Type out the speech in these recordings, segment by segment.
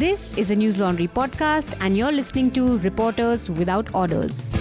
This is a Newslaundry podcast, and you're listening to Reporters Without Orders.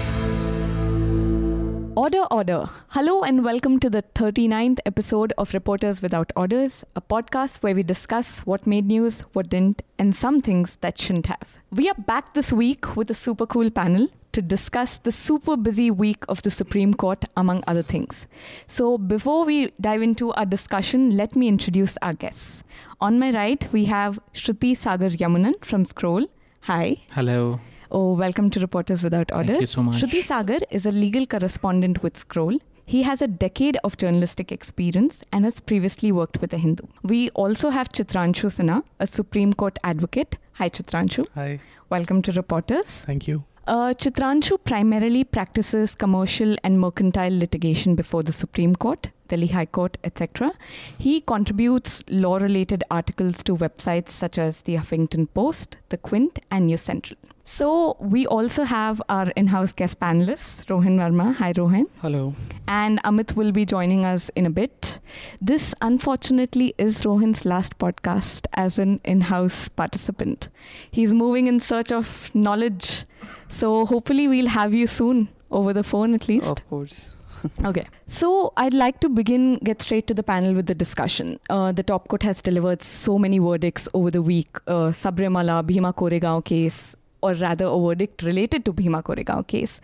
Order, order. Hello, and welcome to the 39th episode of Reporters Without Orders, a podcast where we discuss what made news, what didn't, and some things that shouldn't have. We are back this week with a super cool panel to discuss the super busy week of the Supreme Court, among other things. So, before we dive into our discussion, let me introduce our guests. On my right, we have Shruti Sagar Yamunan from Scroll. Hi. Hello. Oh, welcome to Reporters Without Orders. Thank you so much. Shruti Sagar is a legal correspondent with Scroll. He has a decade of journalistic experience and has previously worked with The Hindu. We also have Chitranshu Sinha, a Supreme Court advocate. Hi, Chitranshu. Hi, Welcome to Reporters. thank you. Uh, Chitranshu primarily practices commercial and mercantile litigation before the Supreme Court, Delhi High Court, etc. He contributes law related articles to websites such as the Huffington Post, the Quint, and News Central. So, we also have our in house guest panelists, Rohan Verma. Hi, Rohan. Hello. And Amit will be joining us in a bit. This, unfortunately, is Rohan's last podcast as an in house participant. He's moving in search of knowledge. So, hopefully, we'll have you soon over the phone at least. Of course. Okay. So I'd like to begin, get straight to the panel with the discussion. Uh, the top court has delivered so many verdicts over the week. Uh, Sabarimala, Bhima Koregaon case, or rather a verdict related to Bhima Koregaon case.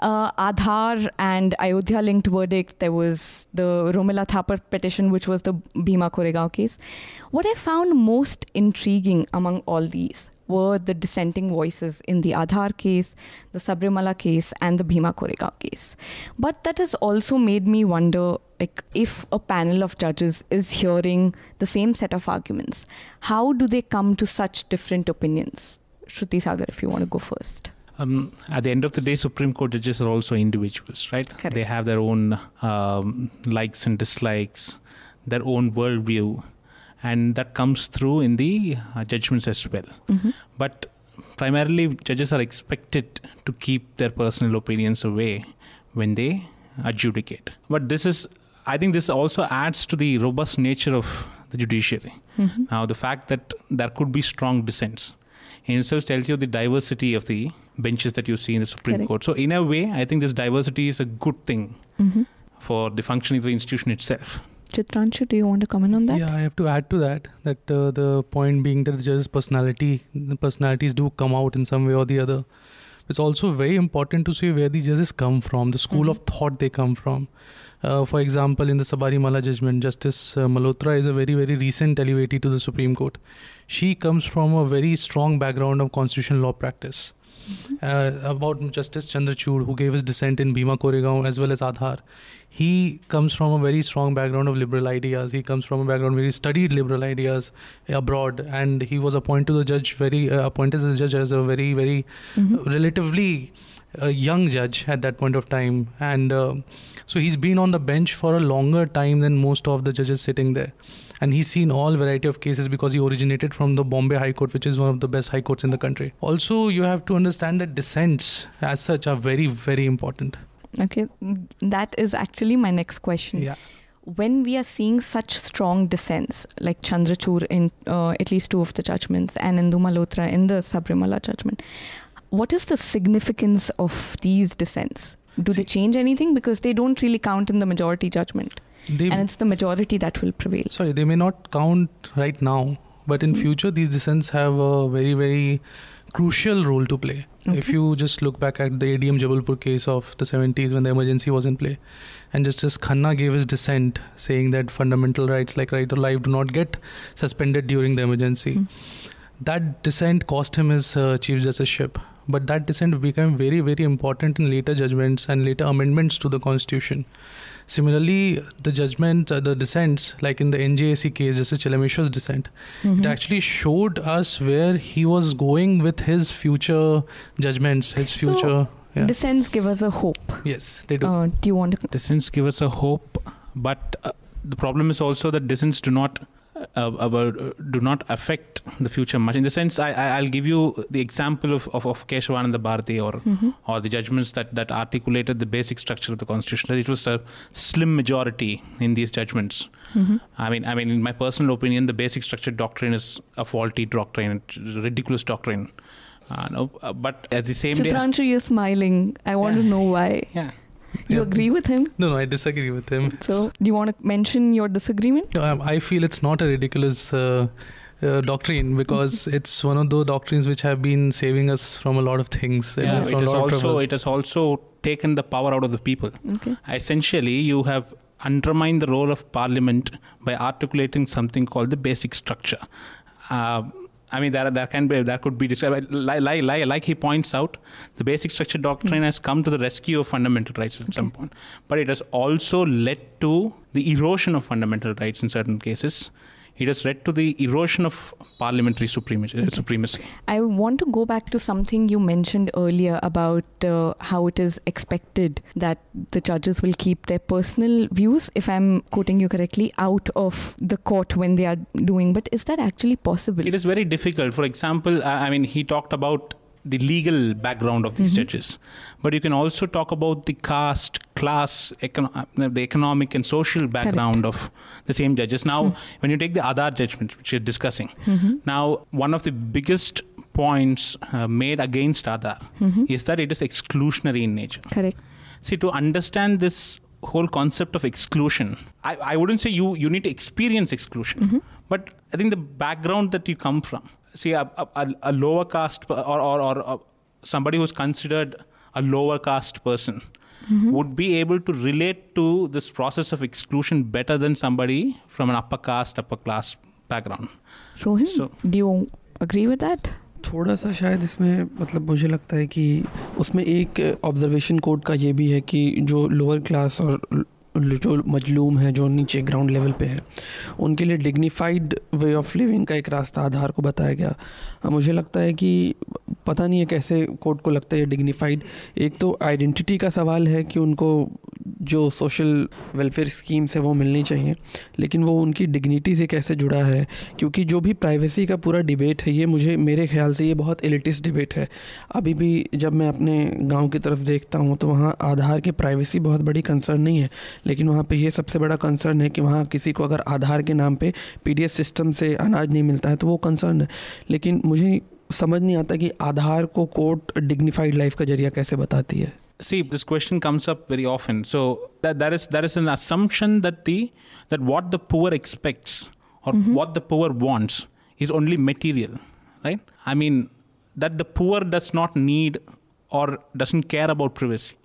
Uh, Aadhaar and Ayodhya linked verdict. There was the Romila Thapar petition, which was the Bhima Koregaon case. What I found most intriguing among all these were the dissenting voices in the Aadhaar case, the Sabarimala case, and the Bhima Koregaon case. But that has also made me wonder like if a panel of judges is hearing the same set of arguments, how do they come to such different opinions? Shruti Sagar, if you want to go first. Um, at the end of the day, Supreme Court judges are also individuals, right? Correct. They have their own um, likes and dislikes, their own worldview, and that comes through in the uh, judgments as well. Mm-hmm. But primarily, judges are expected to keep their personal opinions away when they adjudicate. But this is, I think, this also adds to the robust nature of the judiciary. Mm-hmm. Now, the fact that there could be strong dissents in itself tells you the diversity of the benches that you see in the Supreme Correct. Court. So, in a way, I think this diversity is a good thing Mm-hmm. for the functioning of the institution itself. Chitranshu, do you want to comment on that? Yeah, I have to add to that that uh, the point being that the judge's personality, the personalities do come out in some way or the other. It's also very important to see where these judges come from, the school Mhm. of thought they come from. Uh, for example, in the Sabarimala judgment, Justice uh, Malhotra is a very, very recent elevee to the Supreme Court. She comes from a very strong background of constitutional law practice. uh, about Justice Chandrachud, who gave his dissent in Bhima Koregaon as well as Aadhaar. He comes from a very strong background of liberal ideas. He comes from a background where he studied liberal ideas abroad, and he was appointed to the judge very uh, appointed as a judge as a very very Mhm. relatively a young judge at that point of time. And uh, so he's been on the bench for a longer time than most of the judges sitting there. And he's seen all variety of cases because he originated from the bombay high court which is one of the best high courts in the country. Also you have to understand that dissents as such are very very important. Okay, mm, that is actually my next question. yeah. When we are seeing such strong dissents, like Chandrachud in uh, at least two of the judgments and Indu Malhotra in the Sabarimala judgment, what is the significance of these dissents? Do they change anything? Because they don't really count in the majority judgment, they and it's the majority that will prevail. sorry they may not count right now but in Mm. future these dissents have a very very crucial role to play if you just look back at the ADM Jabalpur case of the 70s when the emergency was in play and Justice Khanna gave his dissent saying that fundamental rights like right to life do not get suspended during the emergency Mm. That dissent cost him his uh, chief justiceship but that dissent became very very important in later judgments and later amendments to the constitution Similarly, the judgment, uh, the dissents, like in the NJAC case, Justice Chelameswar's dissent, Mhm. it actually showed us where he was going with his future judgments, his So, future. yeah. Dissents give us a hope. yes, they do. Uh, do you want to? Dissents give us a hope, but uh, the problem is also that dissents do not uh, about uh, do not affect the future much. In the sense, I, will give you the example of of, of Keshavananda Bharati or Mm-hmm. or the judgments that that articulated the basic structure of the constitution. It was a slim majority in these judgments. Mm-hmm. I mean, I mean, in my personal opinion, the basic structure doctrine is a faulty doctrine, a ridiculous doctrine. Uh, no, uh, but at the same day, Chitranshu, you're smiling. I want Yeah. to know why. yeah. You Yeah. agree with him? No, no, I disagree with him. So, do you want to mention your disagreement? No, um, I feel it's not a ridiculous uh, uh, doctrine because it's one of those doctrines which have been saving us from a lot of things. Yeah, from it a has lot of also it has also taken the power out of the people. Okay. Essentially, you have undermined the role of parliament by articulating something called the basic structure. Uh, I mean, that there can be, there could be, described- like, like, like, like he points out, the basic structure doctrine hmm. has come to the rescue of fundamental rights at some point. But it has also led to the erosion of fundamental rights in certain cases. It has led to the erosion of parliamentary supremacy. supremacy. I want to go back to something you mentioned earlier about uh, how it is expected that the judges will keep their personal views, if I'm quoting you correctly, out of the court when they are doing. But is that actually possible? It is very difficult. For example, I mean, he talked about the legal background of these Mhm. judges, but you can also talk about the caste, class, econ- uh, the economic and social background of the same judges. Now, Hmm. when you take the Aadhaar judgment, which you're discussing, Mhm. now one of the biggest points uh, made against Aadhaar Mhm. is that it is exclusionary in nature. Correct. See, to understand this whole concept of exclusion, I, I wouldn't say you, you need to experience exclusion, Mhm. but I think the background that you come from, see, a, a, a- a lower caste or, or, or uh somebody who's considered a lower caste person Mhm. would be able to relate to this process of exclusion better than somebody from an upper caste, upper class background. Rohin, So- do you agree with that? थोड़ा सा शायद इसमें मतलब मुझे लगता है कि उसमें एक ऑब्जर्वेशन कोड का ये भी है कि जो लोअर क्लास और जो मजलूम है, जो नीचे ग्राउंड लेवल पे है, उनके लिए डिग्निफाइड वे ऑफ़ लिविंग का एक रास्ता आधार को बताया गया। मुझे लगता है कि पता नहीं है कैसे कोर्ट को लगता है डिग्निफाइड एक तो आइडेंटिटी का सवाल है कि उनको जो सोशल वेलफेयर स्कीम्स है वो मिलनी चाहिए, लेकिन वो उनकी डिग्निटी से कैसे जुड़ा है? क्योंकि जो भी प्राइवेसी का पूरा डिबेट है, ये मुझे, मेरे ख्याल से ये बहुत एलिटिस्ट डिबेट है। अभी भी जब मैं अपने गाँव की तरफ़ देखता हूँ तो वहाँ आधार की प्राइवेसी बहुत बड़ी कंसर्न नहीं है। लेकिन वहाँ पे ये सबसे बड़ा कंसर्न है कि वहाँ किसी को अगर आधार के नाम पे पीडीएस सिस्टम से अनाज नहीं मिलता है तो वो कंसर्न है लेकिन मुझे समझ नहीं आता कि आधार को कोर्ट डिग्निफाइड लाइफ का ज़रिया कैसे बताती है see this question comes up very often so that that is that is an assumption that the that what the poor expects or mm-hmm. what the poor wants is only material right i mean that the poor does not need or doesn't care about privacy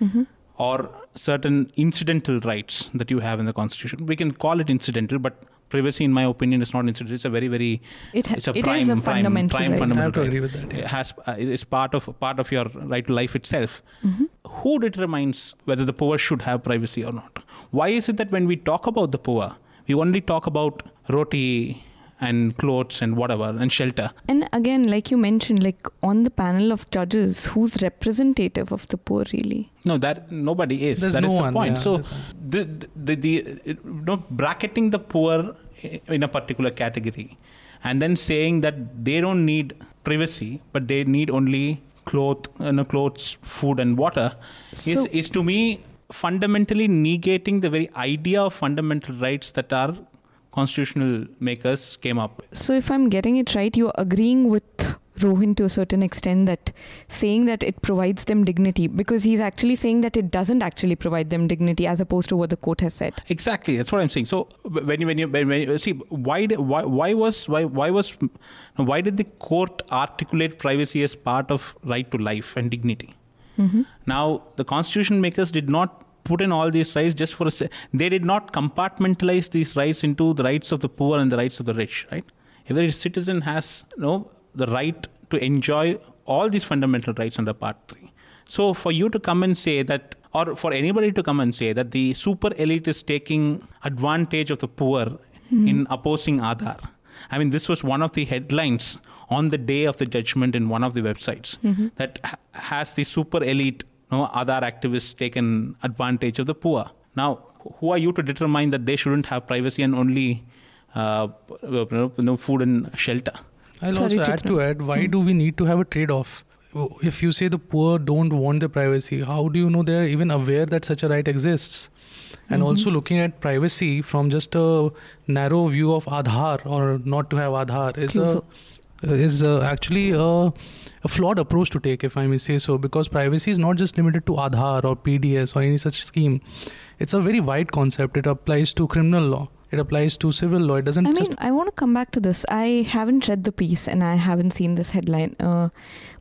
mm-hmm. or certain incidental rights that you have in the constitution we can call it incidental but privacy in my opinion is not incidental it's a very very It, ha- it's a it prime, is a prime, fundamental prime right. fundamental I have to agree with that. It has uh, is part of part of your right to life itself. Mhm. Who determines whether the poor should have privacy or not? Why is it that when we talk about the poor, we only talk about roti and clothes and whatever and shelter? And again, like you mentioned, like on the panel of judges, who's representative of the poor really? No, that nobody is. There's That is no the one, point. yeah, so there's no- the the, the it, you know, bracketing the poor in a particular category, and then saying that they don't need privacy, but they need only cloth, you know, clothes, food, and water, is So- is to me fundamentally negating the very idea of fundamental rights that our constitutional makers came up with. So, if I'm getting it right, you're agreeing with Rohan to a certain extent that saying that it provides them dignity because he's actually saying that it doesn't actually provide them dignity as opposed to what the court has said. Exactly, that's what I'm saying. So when you when you when, when you see why did- why why was why why was why did the court articulate privacy as part of right to life and dignity? Mm-hmm. Now the constitution makers did not put in all these rights just for a se- they did not compartmentalize these rights into the rights of the poor and the rights of the rich. Right, every citizen has you know the right to enjoy all these fundamental rights under Part Three. So for you to come and say that, or for anybody to come and say that the super elite is taking advantage of the poor hmm. in opposing Aadhaar, I mean, this was one of the headlines on the day of the judgment in one of the websites mm-hmm. that has the super elite, you know, Aadhaar activists taken advantage of the poor. Now, who are you to determine that they shouldn't have privacy and only uh, you know, food and shelter. I'll Sorry, also add Chitra. to add why Hmm. do we need to have a trade off? If you say the poor don't want the privacy, how do you know they're even aware that such a right exists? And Mhm. also looking at privacy from just a narrow view of Aadhaar or not to have Aadhaar is a so- is uh, actually a, a flawed approach to take, if I may say so, because privacy is not just limited to Aadhaar or PDS or any such scheme. It's a very wide concept. It applies to criminal law. It applies to civil law. It doesn't I just mean, I want to come back to this. I haven't read the piece and I haven't seen this headline, uh,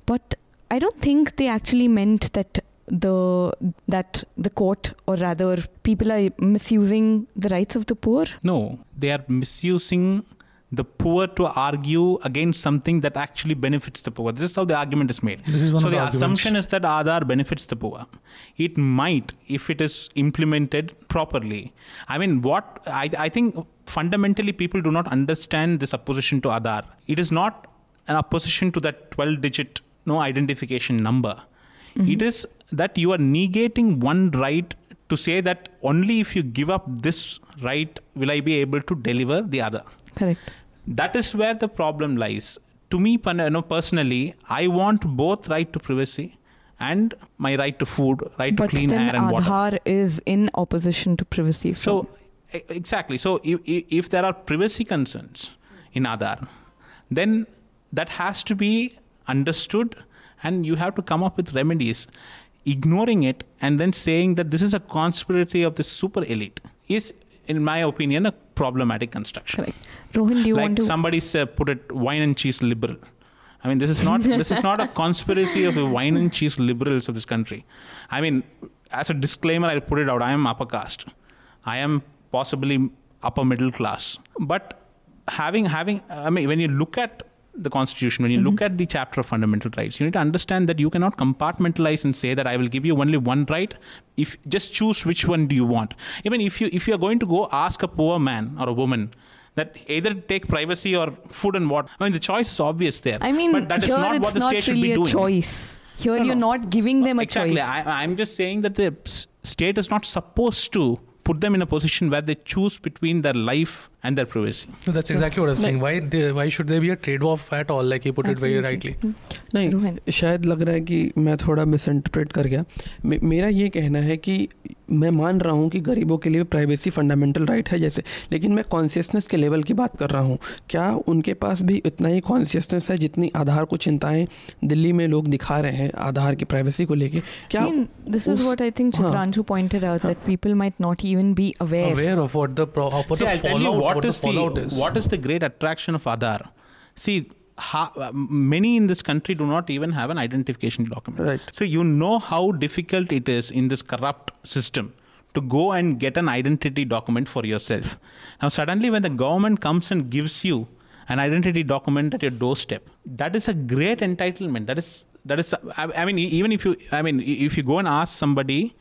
but I don't think they actually meant that the that the court or rather people are misusing the rights of the poor. No, they are misusing the poor to argue against something that actually benefits the poor. This is how the argument is made. This is one so of the the assumption is that Aadhaar benefits the poor. It might if it is implemented properly. I mean, what I, I think fundamentally people do not understand this opposition to Aadhaar. It is not an opposition to that 12 digit no identification number. Mm-hmm. It is that you are negating one right to say that only if you give up this right will I be able to deliver the other Correct. that is where the problem lies to me you know, personally i want both right to privacy and my right to food right but to clean then air and water Aadhaar is in opposition to privacy. so from- exactly so if, if if there are privacy concerns in Aadhaar, then that has to be understood and you have to come up with remedies ignoring it and then saying that this is a conspiracy of the super elite is in my opinion a problematic construction correct. Rohan, do you like want to? somebody said, put it wine and cheese liberal. I mean, this is not this is not a conspiracy of the wine and cheese liberals of this country. I mean, as a disclaimer, I'll put it out. I am upper caste. I am possibly upper middle class. But having having, I mean, when you look at the constitution, when you look at the chapter of fundamental rights, you need to understand that you cannot compartmentalize and say that I will give you only one right. If just choose which one do you want. Even if you if you are going to go ask a poor man or a woman that either take privacy or food and water. I mean, the choice is obvious there. I mean, but that is not what the not state should really be a doing. choice. Here No, you're no. not giving them a exactly. choice. I, I'm just saying that the state is not supposed to put them in a position where they choose between their life and their privacy. No, that's exactly what I was saying. Why they, why should there be a trade off at all? Like he put Absolutely. it very rightly. नहीं शायद लग रहा है कि मैं थोड़ा miss interpret कर गया मे, मेरा ये कहना है कि मैं मान रहा हूँ कि गरीबों के लिए प्राइवेसी फंडामेंटल राइट है जैसे लेकिन मैं कॉन्शियसनेस के लेवल की बात कर रहा हूँ क्या उनके पास भी इतना ही कॉन्शियसनेस है जितनी आधार को चिंताएँ दिल्ली में लोग दिखा रहे हैं आधार की प्राइवेसी को लेके क्या I mean, this is उस- what I think हाँ. Chitranshu pointed out that people might not even be aware. What the pro, of what See, the I'll tell you fallout, what what is the the is. what is the great attraction of Aadhaar. See, ha, many in this country do not even have an identification document. Right. So you know how difficult it is in this corrupt system to go and get an identity document for yourself. Now suddenly, when the government comes and gives you an identity document at your doorstep, that is a great entitlement. That is that is. I, I mean, even if you, I mean, if you go and ask somebody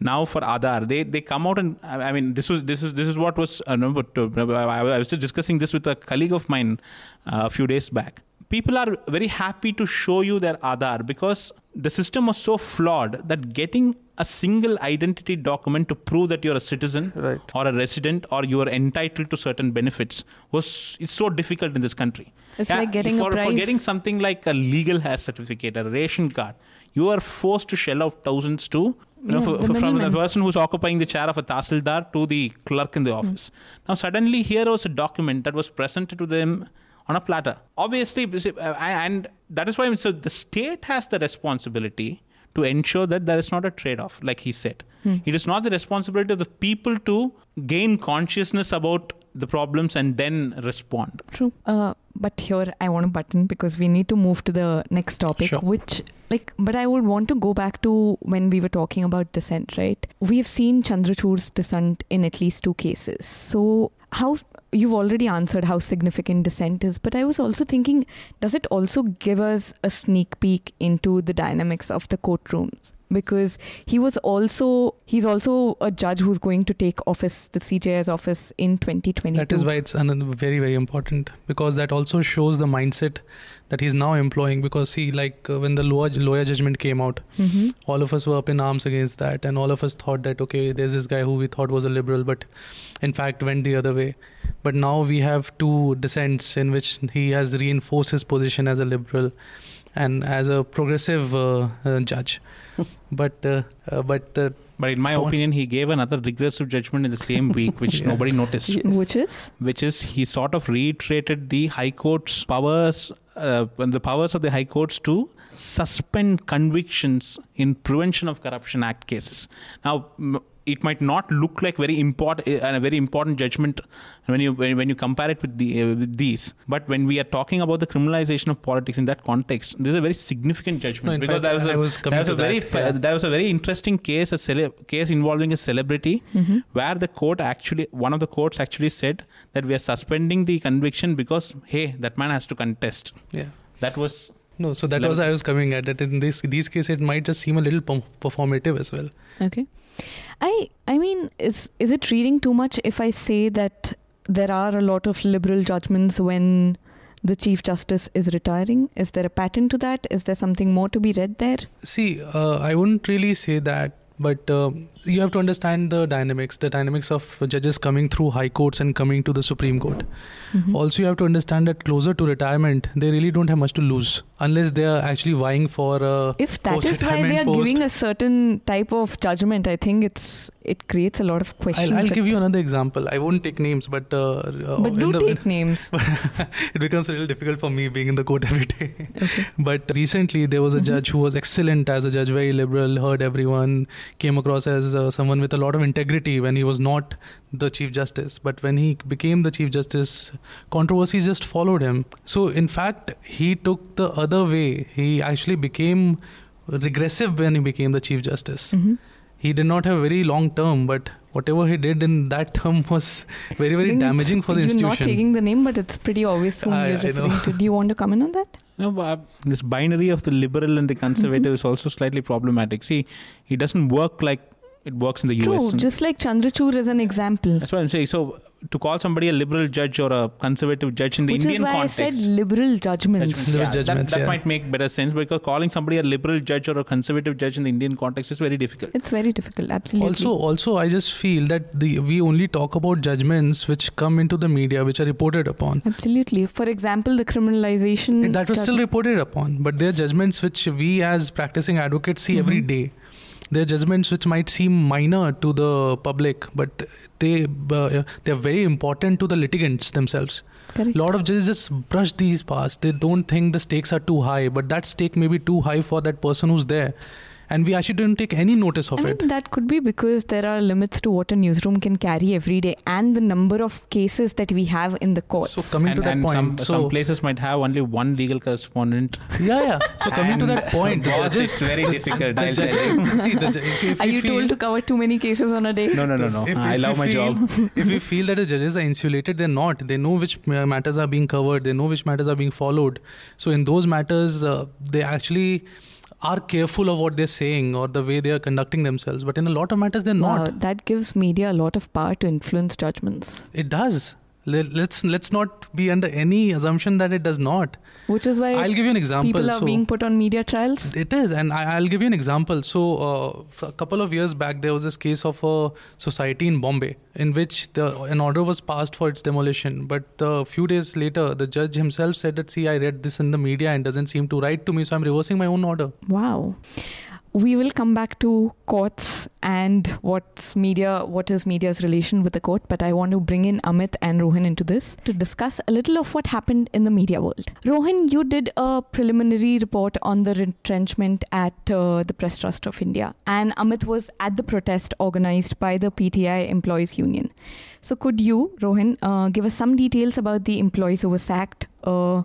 now for Aadhaar, they they come out and I I mean this was this is this is what was uh, no, but, uh, I I was just discussing this with a colleague of mine uh, a few days back. People are very happy to show you their Aadhaar because the system was so flawed that getting a single identity document to prove that you're a citizen Right. or a resident or you are entitled to certain benefits was it's so difficult in this country. It's like getting a for, for getting something like a legal heir certificate, a ration card, you are forced to shell out thousands to you know, for, for- from the person who's occupying the chair of a tahsildar to the clerk in the Hmm. office. Now, suddenly, here was a document that was presented to them on a platter. Obviously, uh, and that is why so the state has the responsibility to ensure that there is not a trade off, like he said. Hmm. It is not the responsibility of the people to gain consciousness about the problems and then respond. True. Uh, but here I want a button because we need to move to the next topic, Sure. which like, but I would want to go back to when we were talking about dissent, right? We have seen Chandrachud's dissent in at least two cases. So how you've already answered how significant dissent is, but I was also thinking, does it also give us a sneak peek into the dynamics of the courtrooms? Because he was also he's also a judge who's going to take office the CJS office in 2020. That is why it's an, very very important because that also shows the mindset that he's now employing. Because see, like uh, when the Loya judgment came out, Mhm. all of us were up in arms against that, and all of us thought that okay, there's this guy who we thought was a liberal, but in fact went the other way. But now we have two dissents in which he has reinforced his position as a liberal and as a progressive uh, uh, judge. But uh, uh, but the But in my Point. opinion, he gave another regressive judgment in the same week, which Yeah. nobody noticed. which is Which is he sort of reiterated the High Court's powers, uh, the powers of the High Courts to suspend convictions in Prevention of Corruption Act cases. Now. It might not look like very important a very important judgment when you when, you compare it with the uh, with these. But when we are talking about the criminalization of politics in that context, this is a very significant judgment No, because fact, there was a, was there was a very that, yeah. there was a very interesting case a cele- case involving a celebrity Mhm. where the court actually one of the courts actually said that we are suspending the conviction because hey that man has to contest yeah. that was No, so that Level- was I was coming at that. In this these cases, it might just seem a little perf- performative as well. Okay. I I mean is is it reading too much if I say that there are a lot of liberal judgments when the chief justice is retiring? Is there a pattern to that? Is there something more to be read there? See, uh, I wouldn't really say that, but uh, you have to understand the dynamics, the dynamics of judges coming through high courts and coming to the Supreme Court. Mhm. Also, you have to understand that closer to retirement, they really don't have much to lose unless they are actually vying for. Uh, if that is why they are post. giving a certain type of judgment, I think it's it creates a lot of questions. I'll, I'll give you another example. I won't take names, but uh, uh, But do the- take names. it becomes a little difficult for me being in the court every day. Okay. But recently, there was a Mhm. judge who was excellent as a judge, very liberal, heard everyone, came across as uh, someone with a lot of integrity when he was not the Chief Justice. But when he became the Chief Justice, controversies just followed him. So, in fact, he took the other way. He actually became regressive when he became the Chief Justice. Mhm. He did not have a very long term, but whatever he did in that term was very, very think damaging for the you're institution. not taking the name, but it's pretty obvious whom I- you're I referring to. Do you want to comment on that? you know, uh, this binary of the liberal and the conservative Mhm. is also slightly problematic see it doesn't work like it works in the True, US just like Chandrachud is an example. that's what I'm saying so to call somebody a liberal judge or a conservative judge in the Which Indian is why context I said liberal judgments. Judgments, Liberal yeah, that- judgments, that, yeah. might make better sense because calling somebody a liberal judge or a conservative judge in the Indian context is very difficult. It's very difficult, absolutely. Also, also, I just feel that the we only talk about judgments which come into the media, which are reported upon. absolutely. For example, the criminalization. that was still reported upon, but they are judgments which we as practicing advocates see every Mhm. day. They are judgments which might seem minor to the public, but they uh, they are very important to the litigants themselves. A lot of judges just brush these past. They don't think the stakes are too high, but that stake may be too high for that person who's there, and we actually didn't take any notice of I it. mean, that could be because there are limits to what a newsroom can carry every day and the number of cases that we have in the courts. So coming and, to that point, some, so some places might have only one legal correspondent. yeah, yeah. So coming to that point, the judges, it's very difficult. the I'll tell you. judges, see, the, if, if are you feel, told to cover too many cases on a day? No, no, no, no. If- I if love my feel- job. if we feel that the judges are insulated, they're not. They know which uh, matters are being covered. They know which matters are being followed. So in those matters, uh, they actually are careful of what they're saying or the way they are conducting themselves. But in a lot of matters, they're Wow, not. that gives media a lot of power to influence judgments, It does. Let, let's let's not be under any assumption that it does not. Which is why I'll give you an example. people are So- being put on media trials. It is, and I, I'll give you an example. So, uh, a couple of years back, there was this case of a society in Bombay in which the, an order was passed for its demolition. But a few days later, the judge himself said that, "See, I read this in the media and doesn't seem to write to me, so I'm reversing my own order." Wow. We will come back to courts and what's media, what is media's relation with the court, but I want to bring in Amit and Rohan into this to discuss a little of what happened in the media world. Rohan, you did a preliminary report on the retrenchment at uh, the Press Trust of India, and Amit was at the protest organized by the PTI Employees Union. So, could you, Rohan, uh, give us some details about the employees who were sacked? Uh,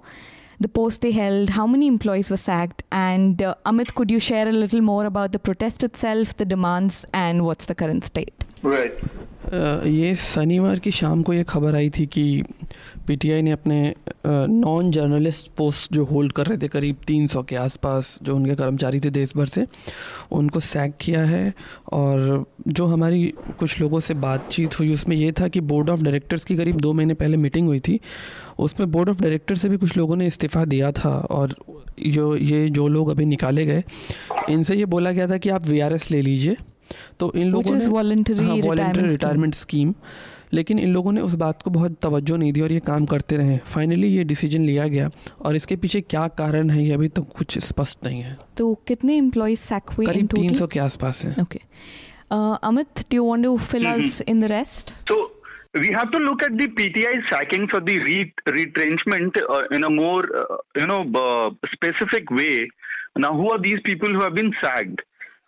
the post they held, how many employees were sacked, and uh, Amit, could you share a little more about the protest itself, the demands, and what's the current state? Right. अ, ये शनिवार की शाम को ये खबर आई थी कि PTI ने अपने नॉन जर्नलिस्ट पोस्ट जो होल्ड कर रहे थे करीब 300 के आसपास जो उनके कर्मचारी थे देश भर से उनको सैक किया है और जो हमारी कुछ लोगों से बातचीत हुई उसमें ये था कि बोर्ड ऑफ़ डायरेक्टर्स की करीब दो महीने पहले मीटिंग हुई थी उसमें बोर्ड ऑफ़ डायरेक्टर से भी कुछ लोगों ने इस्तीफ़ा दिया था और जो ये जो लोग अभी निकाले गए इनसे ये बोला गया था कि आप VRS ले लीजिए तो इन लोगों ने scheme. retirement स्कीम लेकिन इन लोगों ने उस बात को बहुत तवज्जो नहीं दी और ये काम करते रहे। फाइनली ये डिसीज़न लिया गया और इसके पीछे क्या कारण है ये अभी तक कुछ स्पष्ट नहीं है। तो कितने एम्प्लॉयज़ सैक हुए करीब तीन सौ के आसपास है। Okay Amit do you want to fill us in the rest So we have to look at the PTI sackings or the re- retrenchment uh, in a more, uh, you know, uh, specific way. Now, who are these people who have been sacked?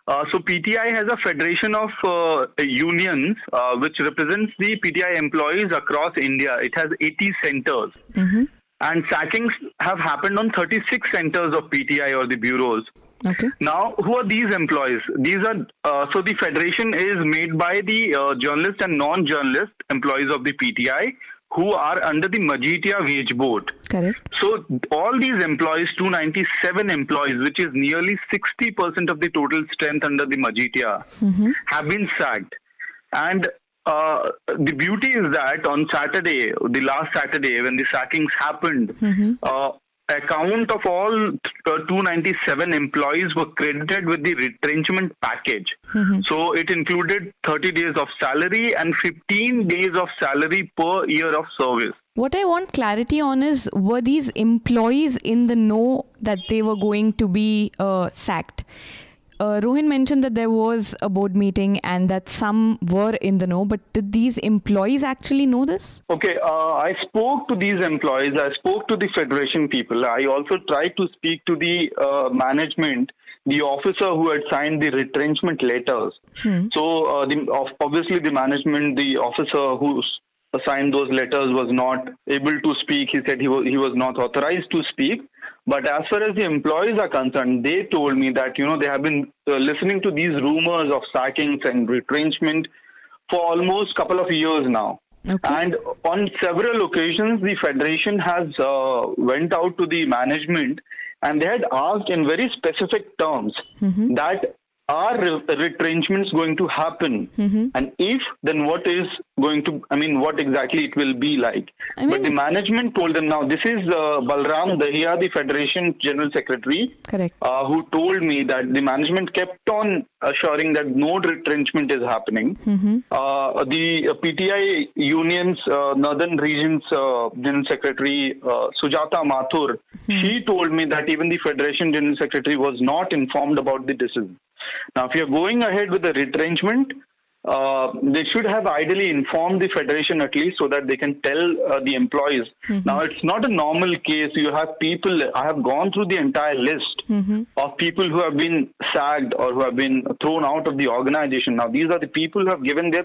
Uh, so PTI has a federation of uh, unions uh, which represents the PTI employees across India. It has 80 centers. Mm-hmm. And sackings have happened on 36 centers of PTI or the bureaus. Okay. Now, who are these employees? These are uh, so the federation is made by the uh, journalist and non-journalist employees of the PTI who are under the Majithia Wage Board. Correct. So all these employees, 297 employees, which is nearly 60% of the total strength under the Majithia, have been sacked. And uh, the beauty is that on Saturday, the last Saturday, when the sackings happened, uh, account of all uh, 297 employees were credited with the retrenchment package. So it included 30 days of salary and 15 days of salary per year of service. What I want clarity on is were these employees in the know that they were going to be uh, sacked? Uh, Rohan mentioned that there was a board meeting and that some were in the know, but did these employees actually know this? Okay, uh, I spoke to these employees. I spoke to the federation people. I also tried to speak to the uh, management, the officer who had signed the retrenchment letters. So, uh, the, obviously, the management, the officer who signed those letters was not able to speak. He said he was he was not authorized to speak. But as far as the employees are concerned, they told me that you know they have been uh, listening to these rumors of sackings and retrenchment for almost couple of years now. Okay. And on several occasions, the federation has uh, went out to the management and they had asked in very specific terms that are retrenchments going to happen, and if then what is going to? I mean, what exactly it will be like? I but the management told them now. This is uh, Balram Dahiya, the federation general secretary, Correct. uh, who told me that the management kept on assuring that no retrenchment is happening. Uh, the uh, PTI unions, uh, Northern Regions uh, General Secretary uh, Sujata Mathur, she told me that even the Federation General Secretary was not informed about the decision. Now, if you're going ahead with the retrenchment, uh, they should have ideally informed the federation at least so that they can tell uh, the employees. Now, it's not a normal case. You have people, I have gone through the entire list of people who have been sacked or who have been thrown out of the organization. Now, these are the people who have given their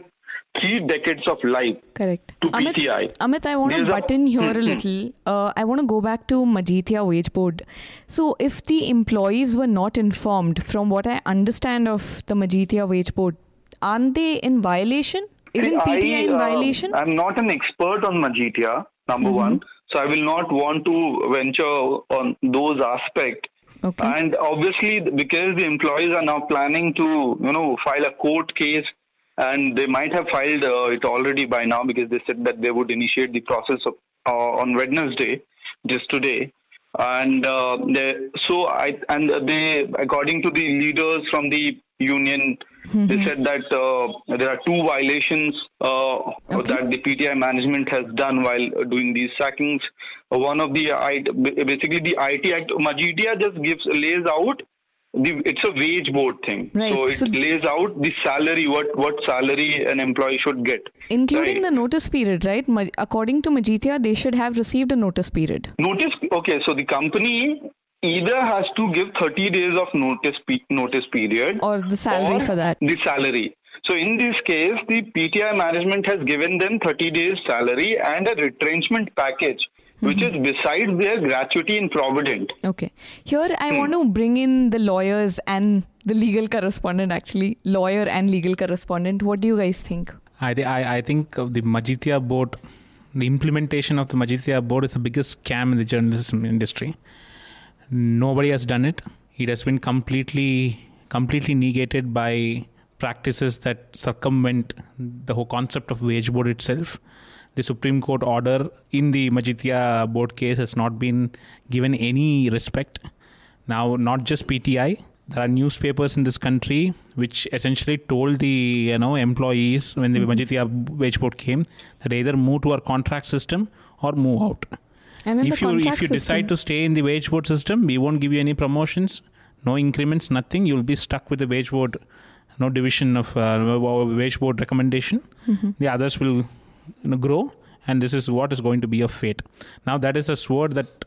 three decades of life. Correct. to Amit, PTI. Amit, I want to These are- butt in here a little. Uh, I want to go back to Majithia Wage Board. So, if the employees were not informed, from what I understand of the Majithia Wage Board, aren't they in violation? Isn't See, PTI I, in uh, violation? I'm not an expert on Majithia, number one. So I will not want to venture on those aspects. Okay. And obviously, because the employees are now planning to, you know, file a court case, and they might have filed uh, it already by now because they said that they would initiate the process of, uh, on Wednesday, just today. And uh, they, so I and they, according to the leaders from the union, they said that uh, there are two violations uh, that the PTI management has done while doing these sackings. One of the basically the ID Act, Majithia just gives lays out the it's a wage board thing. Right, So it so- lays out the salary, what what salary an employee should get. Including right. the notice period, right? According to Majithia, they should have received a notice period. Notice, okay, so the company either has to give 30 days of notice pe- notice period Or the salary or for that. The salary. So in this case, the PTI management has given them 30 days salary and a retrenchment package which mm-hmm. is besides their gratuity in provident. Okay. Here I hmm. want to bring in the lawyers and the legal correspondent, actually, lawyer and legal correspondent. What do you guys think? I, I, I think the Majithia board, the implementation of the Majithia board is the biggest scam in the journalism industry. Nobody has done it. It has been completely completely negated by practices that circumvent the whole concept of wage board itself the Supreme Court order in the Majithia board case has not been given any respect. Now, not just PTI, there are newspapers in this country which essentially told the you know employees when the mm-hmm. Majithia wage board came that either move to our contract system or move out. And if you if you system, decide to stay in the wage board system, we won't give you any promotions, no increments, nothing. You'll be stuck with the wage board, no division of uh, wage board recommendation. Mm-hmm. The others will grow and this is what is going to be your fate now that is a sword that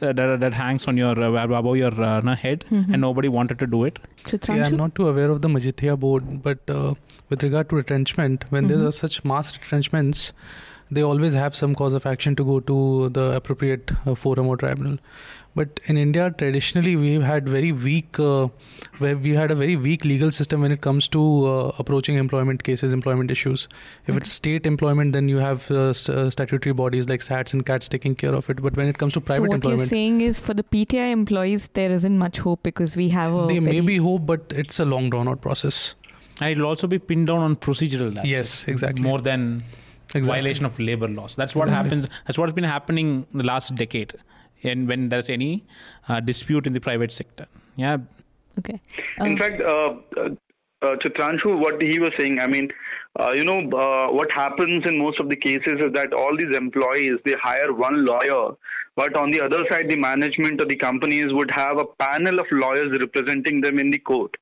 uh, that, that hangs on your uh, above your uh, head mm-hmm. and nobody wanted to do it See, i'm not too aware of the majithia board but uh, with regard to retrenchment when mm-hmm. there are such mass retrenchments they always have some cause of action to go to the appropriate uh, forum or tribunal but in India, traditionally, we've had very weak, uh, where we had a very weak legal system when it comes to uh, approaching employment cases, employment issues. If okay. it's state employment, then you have uh, st- uh, statutory bodies like SATs and CATs taking care of it. But when it comes to private so what employment, you're saying is for the PTI employees, there isn't much hope because we have a. There may be hope, but it's a long drawn out process. And it'll also be pinned down on procedural. Yes, exactly. More than exactly. violation of labor laws. That's what exactly. happens. That's what's been happening in the last decade and when there's any uh, dispute in the private sector. Yeah. Okay. Um, in fact, uh, uh, uh, Chitranshu, what he was saying, I mean, uh, you know, uh, what happens in most of the cases is that all these employees, they hire one lawyer, but on the other side, the management of the companies would have a panel of lawyers representing them in the court.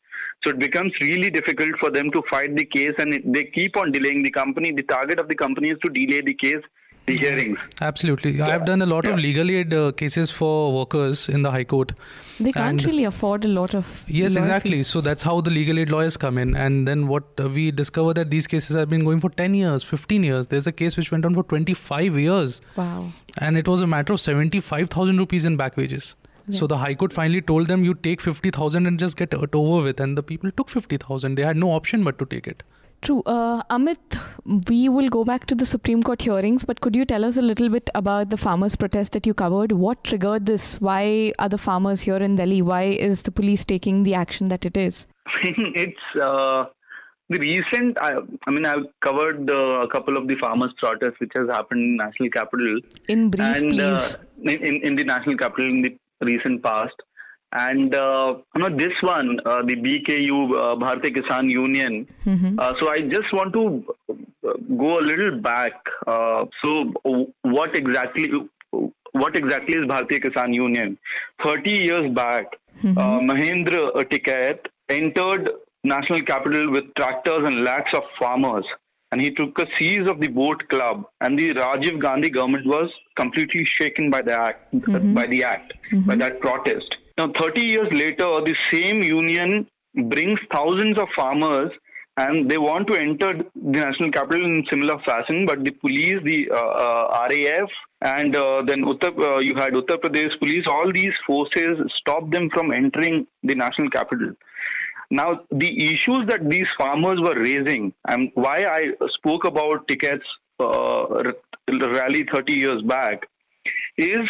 So it becomes really difficult for them to fight the case and they keep on delaying the company. The target of the company is to delay the case the hearings. Absolutely. Yeah. I've done a lot yeah. of legal aid uh, cases for workers in the High Court. They can't really afford a lot of. Yes, exactly. Fees. So that's how the legal aid lawyers come in. And then what uh, we discover that these cases have been going for 10 years, 15 years. There's a case which went on for 25 years. Wow. And it was a matter of 75,000 rupees in back wages. Yeah. So the High Court finally told them, you take 50,000 and just get it over with. And the people took 50,000. They had no option but to take it. True. Uh, Amit, we will go back to the Supreme Court hearings, but could you tell us a little bit about the farmers' protest that you covered? What triggered this? Why are the farmers here in Delhi? Why is the police taking the action that it is? it's uh, the recent. I, I mean, I've covered uh, a couple of the farmers' protests which has happened in national capital. In brief, and, uh, please. in, in the national capital in the recent past. And uh, you know this one, uh, the BKU uh, Bharatiya Kisan Union. Mm-hmm. Uh, so I just want to uh, go a little back. Uh, so what exactly what exactly is Bharatiya Kisan Union? Thirty years back, mm-hmm. uh, Mahendra Tikait entered national capital with tractors and lakhs of farmers, and he took a seize of the boat club. And the Rajiv Gandhi government was completely shaken by the act, mm-hmm. by the act, by mm-hmm. that protest. Now, 30 years later, the same union brings thousands of farmers and they want to enter the national capital in similar fashion, but the police, the uh, uh, RAF, and uh, then Uttar, uh, you had Uttar Pradesh police, all these forces stop them from entering the national capital. Now, the issues that these farmers were raising, and why I spoke about Tikait's uh, rally 30 years back, is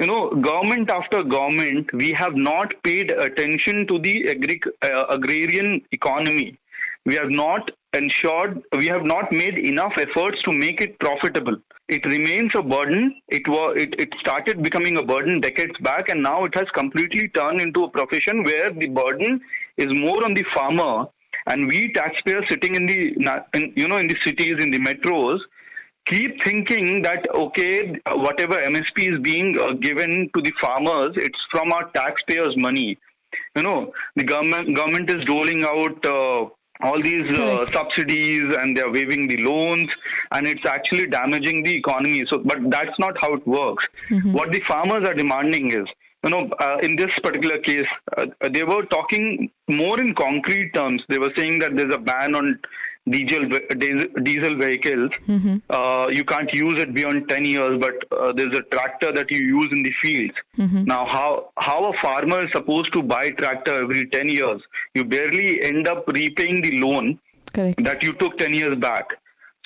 you know, government after government, we have not paid attention to the agri- uh, agrarian economy. We have not ensured, we have not made enough efforts to make it profitable. It remains a burden. It was, it, it started becoming a burden decades back, and now it has completely turned into a profession where the burden is more on the farmer, and we taxpayers sitting in the, in, you know, in the cities, in the metros, keep thinking that okay whatever msp is being uh, given to the farmers it's from our taxpayers money. You know the government government is rolling out uh, all these uh, subsidies and they're waiving the loans and it's actually damaging the economy. So but that's not how it works. Mm-hmm. what the farmers are demanding is you know uh, in this particular case uh, they were talking more in concrete terms. They were saying that there's a ban on diesel diesel vehicles. Mm-hmm. Uh, you can't use it beyond 10 years, but uh, there's a tractor that you use in the fields. Mm-hmm. Now, how how a farmer is supposed to buy tractor every 10 years? You barely end up repaying the loan Correct. that you took 10 years back.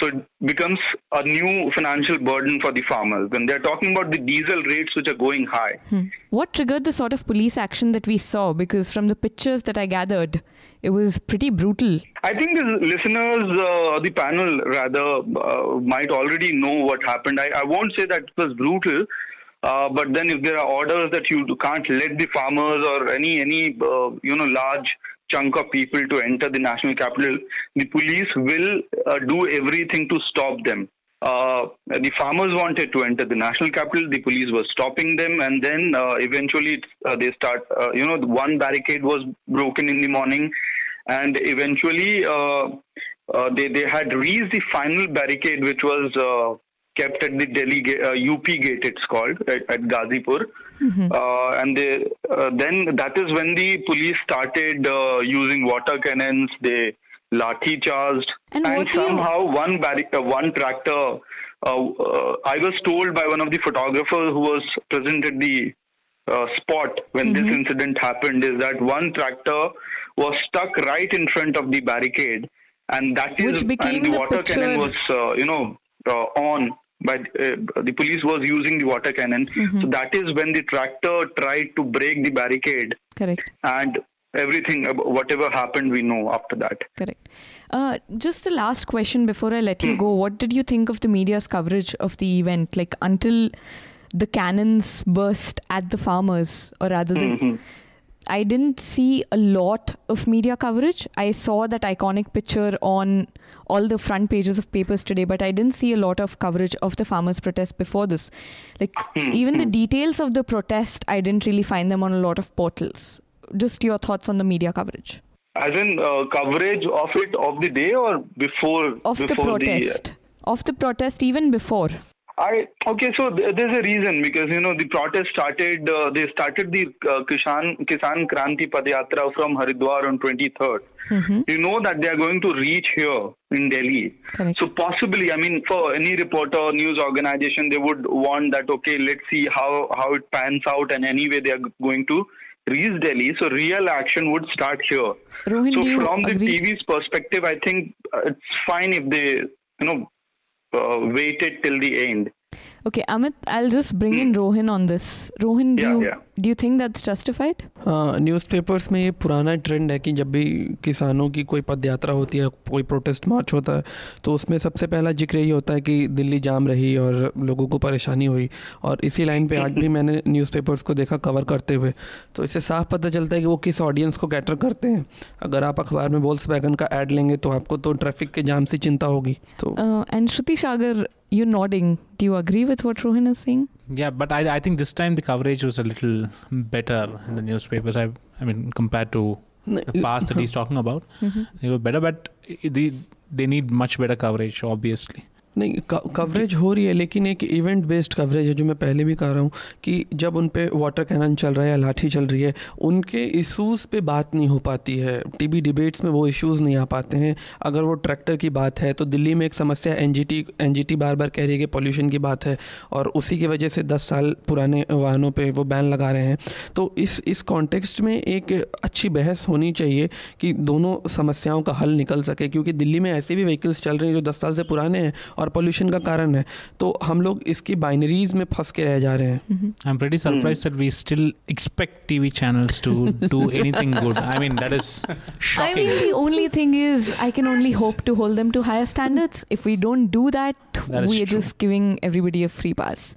So it becomes a new financial burden for the farmers. When they're talking about the diesel rates which are going high. Hmm. What triggered the sort of police action that we saw? Because from the pictures that I gathered, it was pretty brutal. I think the listeners, uh, the panel rather, uh, might already know what happened. I, I won't say that it was brutal. Uh, but then, if there are orders that you can't let the farmers or any any uh, you know large chunk of people to enter the national capital, the police will uh, do everything to stop them. Uh, the farmers wanted to enter the national capital. The police was stopping them, and then uh, eventually uh, they start. Uh, you know, one barricade was broken in the morning, and eventually uh, they they had reached the final barricade, which was kept at the Delhi uh, UP gate, it's called at, at Gazipur, mm-hmm. uh, and they, uh, then that is when the police started uh, using water cannons. They lathi charged, and, and somehow you... one barri- uh, one tractor. Uh, I was told by one of the photographers who was present at the spot when mm-hmm. this incident happened is that one tractor was stuck right in front of the barricade, and that Which is and the, the water picture... cannon was you know on but uh, the police was using the water cannon. Mm-hmm. So that is when the tractor tried to break the barricade. Correct. And everything, whatever happened, we know after that. Correct. Uh, just the last question before I let you go. What did you think of the media's coverage of the event? Like until the cannons burst at the farmers, or rather, the, mm-hmm. I didn't see a lot of media coverage. I saw that iconic picture on all the front pages of papers today, but I didn't see a lot of coverage of the farmers' protest before this. Like hmm, even the hmm. details of the protest, I didn't really find them on a lot of portals. Just your thoughts on the media coverage. As in uh, coverage of it of the day or before of before the protest. The, uh... Of the protest, even before. I okay, so th- there's a reason because you know the protest started. Uh, they started the uh, Kisan Kisan Kranti Padyatra from Haridwar on 23rd. Mm-hmm. You know that they are going to reach here in Delhi. Correct. So possibly, I mean, for any reporter or news organization, they would want that. Okay, let's see how how it pans out, and anyway, they are going to reach Delhi. So real action would start here. Rohan, so from the TV's perspective, I think uh, it's fine if they you know uh, waited till the end. Okay, Amit, I'll just bring in Rohin on this. Rohin, do yeah, you yeah. do you think that's justified? Newspapers में ये पुराना trend है कि जब भी किसानों की कोई पद यात्रा होती है कोई प्रोटेस्ट मार्च होता है तो उसमें सबसे पहला ज़िक्र ये होता है कि दिल्ली जाम रही और लोगों को परेशानी हुई और इसी लाइन पे आज भी मैंने न्यूज़पेपर्स को देखा कवर करते हुए तो इससे साफ़ पता चलता है कि वो किस ऑडियंस को कैटर करते हैं अगर आप अखबार में वोल्स वैगन का एड लेंगे तो आपको तो ट्रैफ़िक के जाम से चिंता होगी तो and Shruti Sagar you're nodding. Do you agree with what Rohan is saying? Yeah, but I, I think this time the coverage was a little better in the newspapers. I, I mean, compared to the past that he's talking about, mm-hmm. they were better, but they, they need much better coverage, obviously. नहीं coverage हो रही है, लेकिन एक event based coverage है, जो मैं पहले भी कह रहा हूँ कि जब उन पर वाटर कैनन चल रहा है या लाठी चल रही है, उनके इशूज़ पे बात नहीं हो पाती है। टीवी डिबेट्स में वो इश्यूज़ नहीं आ पाते हैं। अगर वो ट्रैक्टर की बात है तो दिल्ली में एक समस्या N G T N G T बार बार कह रही है कि पॉल्यूशन की बात है, और उसी की वजह से दस साल पुराने वाहनों पर वो बैन लगा रहे हैं। तो इस इस कॉन्टेक्स्ट में एक अच्छी बहस होनी चाहिए कि दोनों समस्याओं का हल निकल सके, क्योंकि दिल्ली में ऐसे भी व्हीकल्स चल रहे हैं जो दस साल से पुराने हैं, और एयर पोल्यूशन का कारण है। तो हम लोग इसकी बाइनरीज में फंस के रह जा रहे हैं। I am pretty surprise that we still expect TV channels to do anything good I mean that is shocking I mean the only thing is I can only hope to hold them to higher standards if we don't do that we are just giving everybody a free pass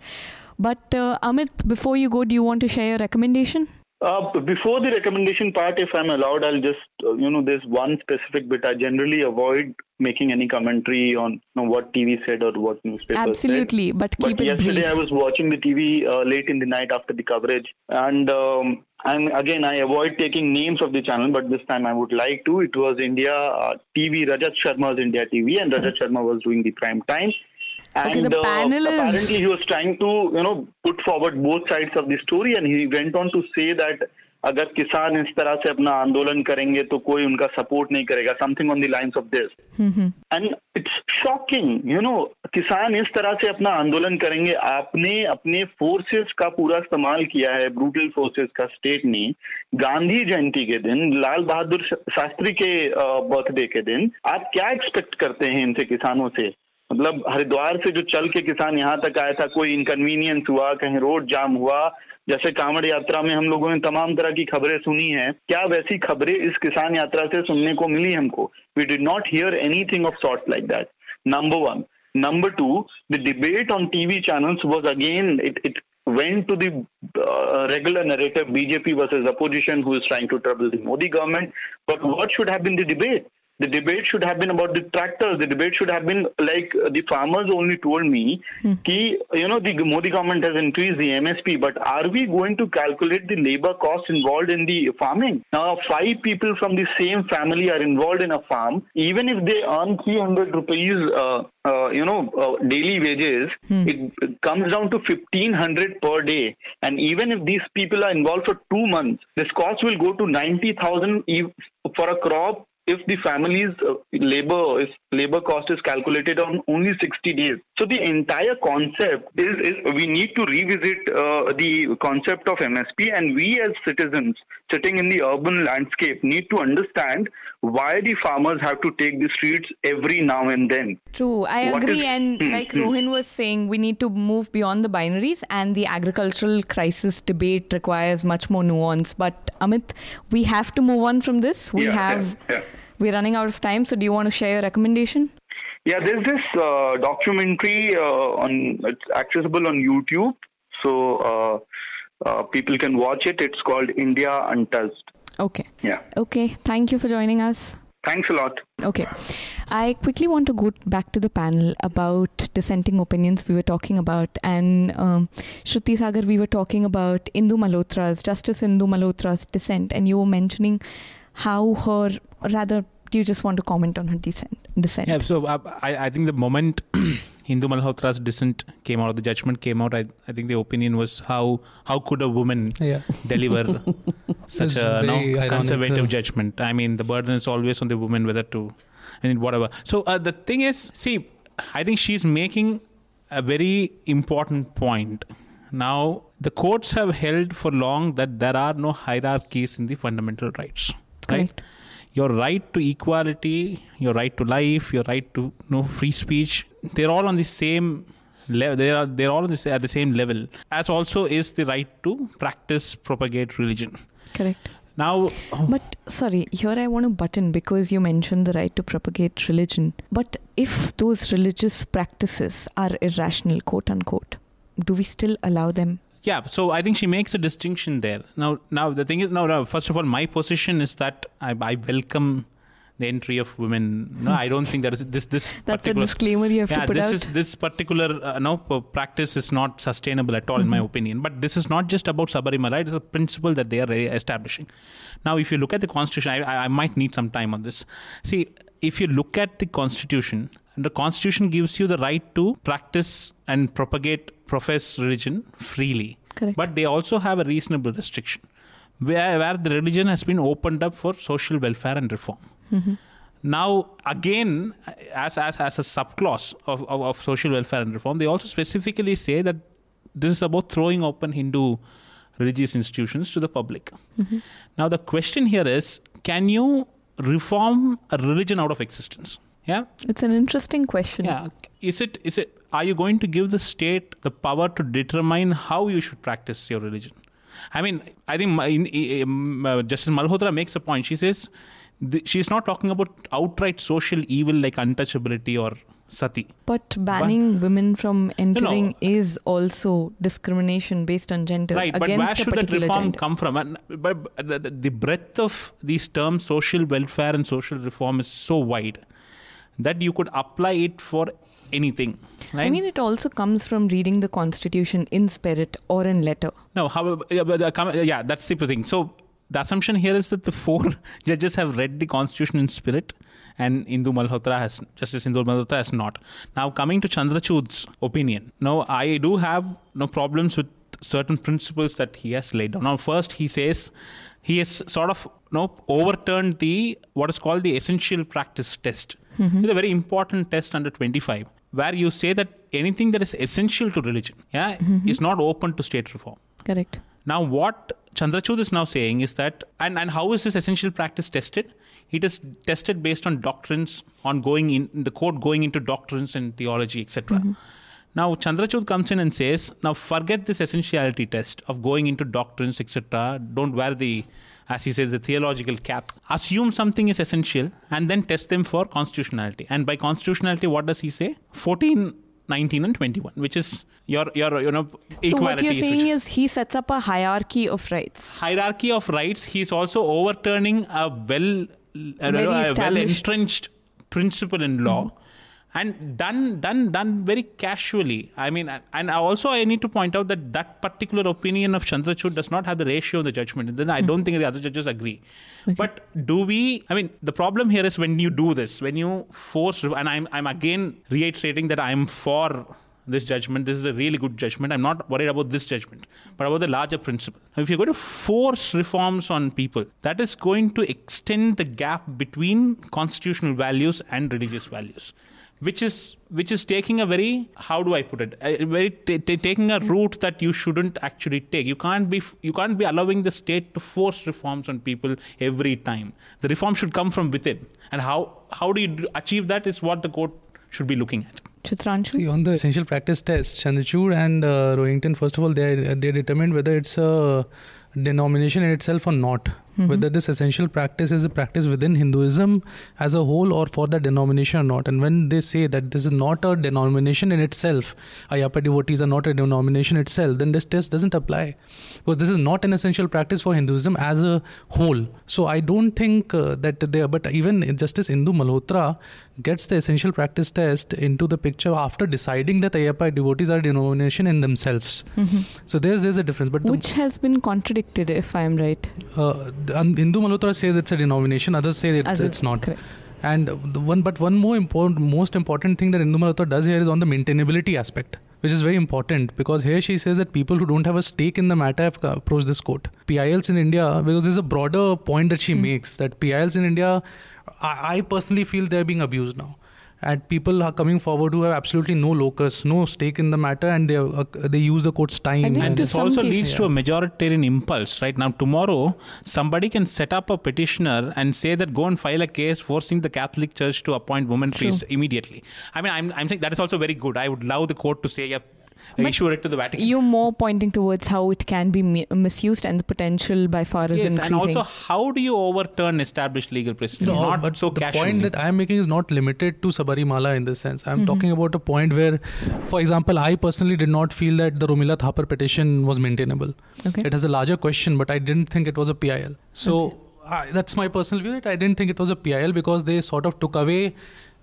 but Amit before you go do you want to share your recommendation uh, before the recommendation part, if I'm allowed, I'll just, uh, you know, there's one specific bit. I generally avoid making any commentary on you know, what TV said or what newspaper Absolutely, said. but keep but it yesterday brief. I was watching the TV uh, late in the night after the coverage, and um, and again I avoid taking names of the channel, but this time I would like to. It was India uh, TV, Rajat Sharma's India TV, and Rajat Sharma was doing the prime time. And okay, the panel uh, apparently he was trying to, you know, put forward both sides of the story, and he went on to say that अगर किसान इस तरह से अपना आंदोलन करेंगे तो कोई उनका सपोर्ट नहीं करेगा something on the lines of this and it's shocking you know किसान इस तरह से अपना आंदोलन करेंगे आपने अपने फोर्सेस का पूरा इस्तेमाल किया है ब्रूटल फोर्सेस का स्टेट ने गांधी जयंती के दिन लाल बहादुर शास्त्री के बर्थडे के दिन आप क्या एक्सपेक्ट करते हैं इनसे किसानों से? मतलब हरिद्वार से जो चल के किसान यहाँ तक आया था कोई इनकन्वीनियंस हुआ कहीं रोड जाम हुआ जैसे कांवड़ यात्रा में हम लोगों ने तमाम तरह की खबरें सुनी है क्या वैसी खबरें इस किसान यात्रा से सुनने को मिली हमको we did not hear anything of sort like that number one number two the debate on TV channels was again it it uh, regular narrative BJP versus opposition who is trying to trouble the Modi government. But what should have been the debate? The debate should have been about the tractors. The debate should have been like uh, the farmers only told me, hmm. ki, you know, the Modi government has increased the MSP, but are we going to calculate the labor costs involved in the farming? Now, five people from the same family are involved in a farm. Even if they earn 300 rupees, uh, uh, you know, uh, daily wages, hmm. it comes down to 1500 per day. And even if these people are involved for two months, this cost will go to 90,000 for a crop if the family's uh, labor is labor cost is calculated on only 60 days. So the entire concept is, is we need to revisit uh, the concept of MSP and we as citizens sitting in the urban landscape need to understand why the farmers have to take the streets every now and then. True, I what agree. Is, and hmm, like hmm. Rohan was saying, we need to move beyond the binaries, and the agricultural crisis debate requires much more nuance. But Amit, we have to move on from this. We yeah, have. Yeah, yeah we're running out of time, so do you want to share your recommendation? Yeah, there's this uh, documentary uh, on it's accessible on YouTube, so uh, uh, people can watch it. It's called India Untouched. Okay. Yeah. Okay. Thank you for joining us. Thanks a lot. Okay. I quickly want to go back to the panel about dissenting opinions we were talking about. And um, Shruti Sagar, we were talking about Indu Malhotra's, Justice Indu Malhotra's dissent. And you were mentioning how her, rather, do you just want to comment on her dissent? dissent? Yeah, so uh, I, I think the moment Indu Malhotra's dissent came out, the judgment came out, I, I think the opinion was how how could a woman yeah. deliver such a no, conservative judgment? I mean, the burden is always on the woman whether to, I mean, whatever. So uh, the thing is, see, I think she's making a very important point. Now, the courts have held for long that there are no hierarchies in the fundamental rights. Right? Your right to equality, your right to life, your right to you know, free speech, they're all on the same level. They are they're all the, at the same level. As also is the right to practice, propagate religion. Correct. Now, oh. but sorry, here I want to button because you mentioned the right to propagate religion. But if those religious practices are irrational, quote unquote, do we still allow them yeah, so I think she makes a distinction there. Now, now the thing is, now, now first of all, my position is that I, I welcome the entry of women. No, I don't think there is this this. That's a disclaimer you have yeah, to put this out. Is, this particular uh, no practice is not sustainable at all, mm-hmm. in my mm-hmm. opinion. But this is not just about Sabarimala; it is a principle that they are establishing. Now, if you look at the constitution, I, I might need some time on this. See, if you look at the constitution, the constitution gives you the right to practice and propagate profess religion freely. Correct. But they also have a reasonable restriction where, where the religion has been opened up for social welfare and reform. Mm-hmm. Now, again, as, as, as a subclause of, of, of, social welfare and reform, they also specifically say that this is about throwing open Hindu religious institutions to the public. Mm-hmm. Now, the question here is can you reform a religion out of existence? Yeah, it's an interesting question. Yeah, is it is it are you going to give the state the power to determine how you should practice your religion? I mean, I think in, in, uh, Justice Malhotra makes a point. She says the, she's not talking about outright social evil like untouchability or sati. But banning but, women from entering no, no. is also discrimination based on gender. Right, but where should that reform gender. come from? And, but the, the breadth of these terms, social welfare and social reform, is so wide that you could apply it for anything. Right? I mean, it also comes from reading the Constitution in spirit or in letter. No, however, yeah, that's the thing. So the assumption here is that the four judges have read the Constitution in spirit, and Indu Malhotra has Justice Indu Malhotra has not. Now, coming to Chandrachud's opinion, now I do have no problems with certain principles that he has laid down. Now, first, he says he has sort of you know, overturned the what is called the essential practice test. Mm-hmm. It's a very important test under 25, where you say that anything that is essential to religion, yeah, mm-hmm. is not open to state reform. Correct. Now, what Chandrachud is now saying is that, and, and how is this essential practice tested? It is tested based on doctrines, on going in the court going into doctrines and theology, etc. Mm-hmm. Now, Chandrachud comes in and says, now forget this essentiality test of going into doctrines, etc. Don't wear the, as he says, the theological cap. Assume something is essential and then test them for constitutionality. And by constitutionality, what does he say? 14, 19, and 21, which is your, your you know, equality. So what you're saying is he sets up a hierarchy of rights. Hierarchy of rights. He's also overturning a well, a well entrenched principle in law. Mm-hmm and done done done very casually i mean and also i need to point out that that particular opinion of chandrachud does not have the ratio of the judgment then i mm. don't think the other judges agree okay. but do we i mean the problem here is when you do this when you force and i'm i'm again reiterating that i'm for this judgment. This is a really good judgment. I'm not worried about this judgment, but about the larger principle. If you're going to force reforms on people, that is going to extend the gap between constitutional values and religious values which is which is taking a very how do I put it a very t- t- taking a route that you shouldn't actually take. You can't be you can't be allowing the state to force reforms on people every time. The reform should come from within, and how how do you achieve that is what the court should be looking at. Chitranshu? See, on the essential practice test, Chandrachud and uh, Rohinton, first of all, they they determined whether it's a denomination in itself or not mm-hmm. whether this essential practice is a practice within Hinduism as a whole or for the denomination or not. And when they say that this is not a denomination in itself, Ayyappa devotees are not a denomination itself, then this test doesn't apply because this is not an essential practice for Hinduism as a whole. So I don't think uh, that they are, but even Justice Indu Malhotra gets the essential practice test into the picture after deciding that Ayyappa devotees are a denomination in themselves. Mm-hmm. So there's there's a difference. But which the, has been contradicted, if I'm right. Uh, Indu Malhotra says it's a denomination. Others say it's, it's not. Correct. And one, but one more important, most important thing that Indu Malhotra does here is on the maintainability aspect, which is very important because here she says that people who don't have a stake in the matter have approached this court. PILs in India, because there's a broader point that she mm. makes that PILs in India, I, I personally feel they're being abused now and people are coming forward who have absolutely no locus, no stake in the matter, and they uh, they use the court's time. And this also cases, leads yeah. to a majoritarian impulse, right? Now, tomorrow, somebody can set up a petitioner and say that go and file a case forcing the Catholic Church to appoint women priests immediately. I mean, I'm, I'm saying that is also very good. I would love the court to say, yeah, issue it to the Vatican. You're more pointing towards how it can be mi- misused and the potential by far is yes, increasing. and also how do you overturn established legal precedent? No, not but so the casually. point that I'm making is not limited to Sabarimala in this sense. I'm mm-hmm. talking about a point where, for example, I personally did not feel that the Romila Thapar petition was maintainable. Okay. It has a larger question, but I didn't think it was a PIL. So. Okay. I, that's my personal view. That I didn't think it was a PIL because they sort of took away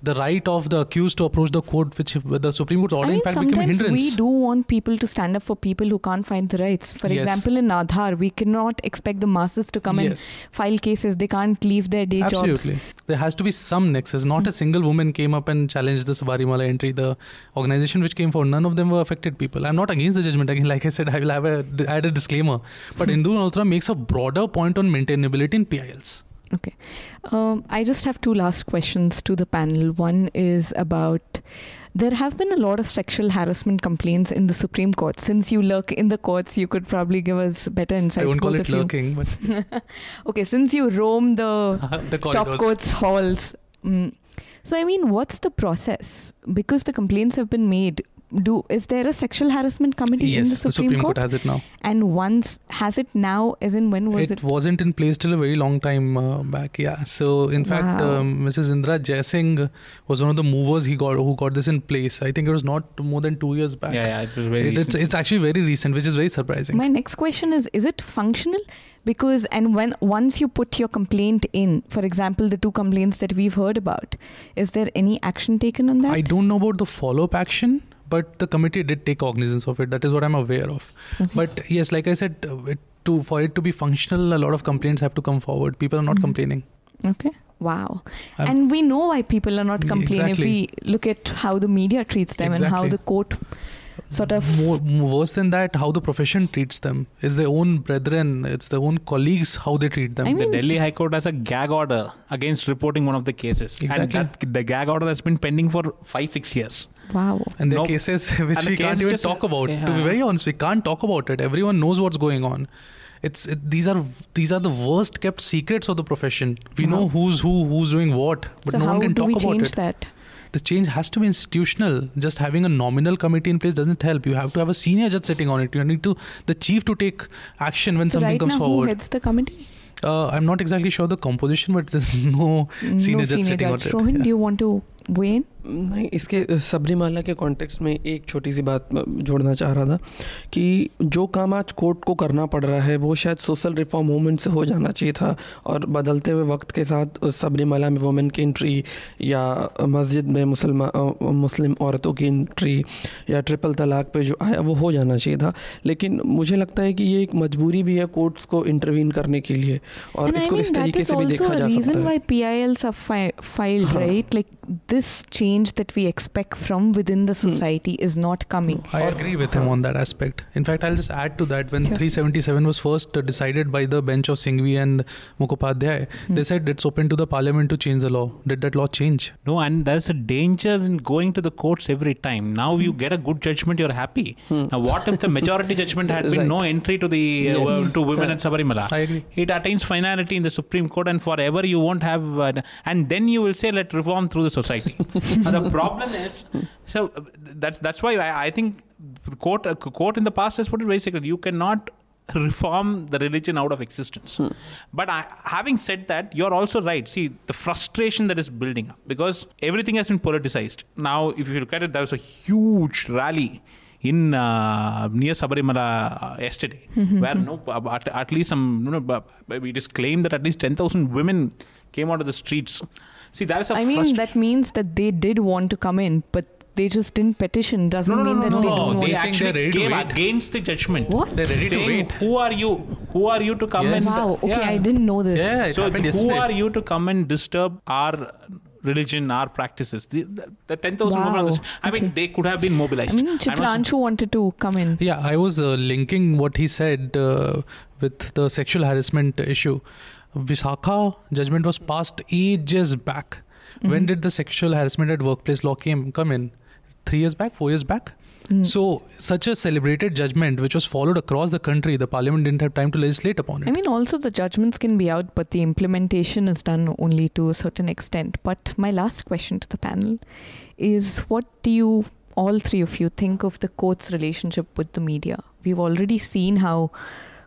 the right of the accused to approach the court, which the Supreme Court's order I mean, in fact became a hindrance. We do want people to stand up for people who can't find the rights. For yes. example, in Aadhaar, we cannot expect the masses to come yes. and file cases. They can't leave their day Absolutely. jobs. Absolutely. There has to be some nexus. Not mm. a single woman came up and challenged the Sabarimala entry. The organization which came forward, none of them were affected people. I'm not against the judgment. Again, like I said, I will have a, add a disclaimer. But Indu Malhotra makes a broader point on maintainability in PILs. Okay. Um, I just have two last questions to the panel. One is about there have been a lot of sexual harassment complaints in the Supreme Court. Since you lurk in the courts, you could probably give us better insights. I won't call it lurking, but okay. Since you roam the, the top courts halls, mm, so I mean, what's the process? Because the complaints have been made do is there a sexual harassment committee yes, in the Supreme, the Supreme Court? Court? has it now. And once has it now? As in when was it? It wasn't in place till a very long time uh, back. Yeah. So in wow. fact, um, Mrs. Indira Jaising was one of the movers. He got who got this in place. I think it was not more than two years back. Yeah, yeah it was very. It, it's it's actually very recent, which is very surprising. My next question is: Is it functional? because and when once you put your complaint in for example the two complaints that we've heard about is there any action taken on that i don't know about the follow up action but the committee did take cognizance of it. That is what I'm aware of. Okay. But yes, like I said, uh, it, to for it to be functional, a lot of complaints have to come forward. People are not mm-hmm. complaining. Okay. Wow. Um, and we know why people are not complaining exactly. if we look at how the media treats them exactly. and how the court sort of more, more worse than that how the profession treats them is their own brethren it's their own colleagues how they treat them I the Delhi High Court has a gag order against reporting one of the cases. Exactly. And that, the gag order has been pending for five, six years. Wow. and there are No- cases which and we can't even talk about to be very honest we can't talk about it everyone knows what's going on it's it, these are these are the worst kept secrets of the profession we Wow. know who's who who's doing what but so no one can talk about it. How do talk we about change it that? the change has to be institutional just having a nominal committee in place doesn't help you have to have a senior judge sitting on it you need to the chief to take action when So something right comes now, who forward heads the committee? uh, i'm not exactly sure the composition but there's no Senior no judge senior sitting on judge. it, Rohan, yeah. do you want to weigh in? नहीं इसके सबरीमाला के context में एक छोटी सी बात जोड़ना चाह रहा था कि जो काम आज कोर्ट को करना पड़ रहा है वो शायद सोशल रिफॉर्म मूवमेंट से हो जाना चाहिए था और बदलते हुए वक्त के साथ सबरीमाला में वुमेन की एंट्री या मस्जिद में मुसलमान मुस्लिम औरतों की एंट्री या ट्रिपल तलाक पे जो आया वो हो जाना चाहिए था। लेकिन मुझे लगता है कि ये एक मजबूरी भी है कोर्ट्स को इंटरवीन करने के लिए और and I इसको mean इस तरीके से भी देखा जा सकता है। Why PILs are fi- filed, Huh. right? Like this change that we expect from within the society is not coming. I agree with him on that aspect. In fact, I'll just add to that. When Sure. 377 was first uh, decided by the bench of Singhvi and Mukhopadhyay, Hmm. they said it's open to the parliament to change the law. Did that law change? No, and there's a danger in going to the courts every time. Now you Hmm. get a good judgment, you're happy. Now, what if the majority judgment had been Right. no entry to the uh, Yes. to women at Sabarimala? I agree. It attains finality in the Supreme Court, and forever you won't have. Uh, and then you will say, "Let reform through the society." the problem is, so that's that's why I, I think the court uh, court in the past has put it very clearly. You cannot reform the religion out of existence. But I, having said that, you're also right. See the frustration that is building up because everything has been politicized. Now, if you look at it, there was a huge rally in uh, near Sabarimala uh, yesterday, where no, at, at least some, you know, it is claimed that at least ten thousand women came out of the streets. See, that is a I mean, frustration. that means that they did want to come in, but they just didn't petition. Doesn't no, no, mean no, that no, they no, don't They want saying actually they're ready to came wait. against the judgment. What? They're ready to Saying, wait. Who are you? Who are you to come Yes. and Wow. Okay, Yeah. I didn't know this. Yeah, so who yesterday. are you to come and disturb our religion, our practices? The, the, the 10,000 women on Wow. this. I mean, they could have been I mobilized. mean, I'm not- wanted to come in. Yeah, I was uh, linking what he said uh, with the sexual harassment issue. Vishaka judgment was passed ages back. When Mhm. did the sexual harassment at workplace law came come in? Three years back, four years back. Mm. So, such a celebrated judgment, which was followed across the country, the parliament didn't have time to legislate upon it. I mean, also the judgments can be out, but the implementation is done only to a certain extent. But my last question to the panel is what do you, all three of you, think of the court's relationship with the media? We've already seen how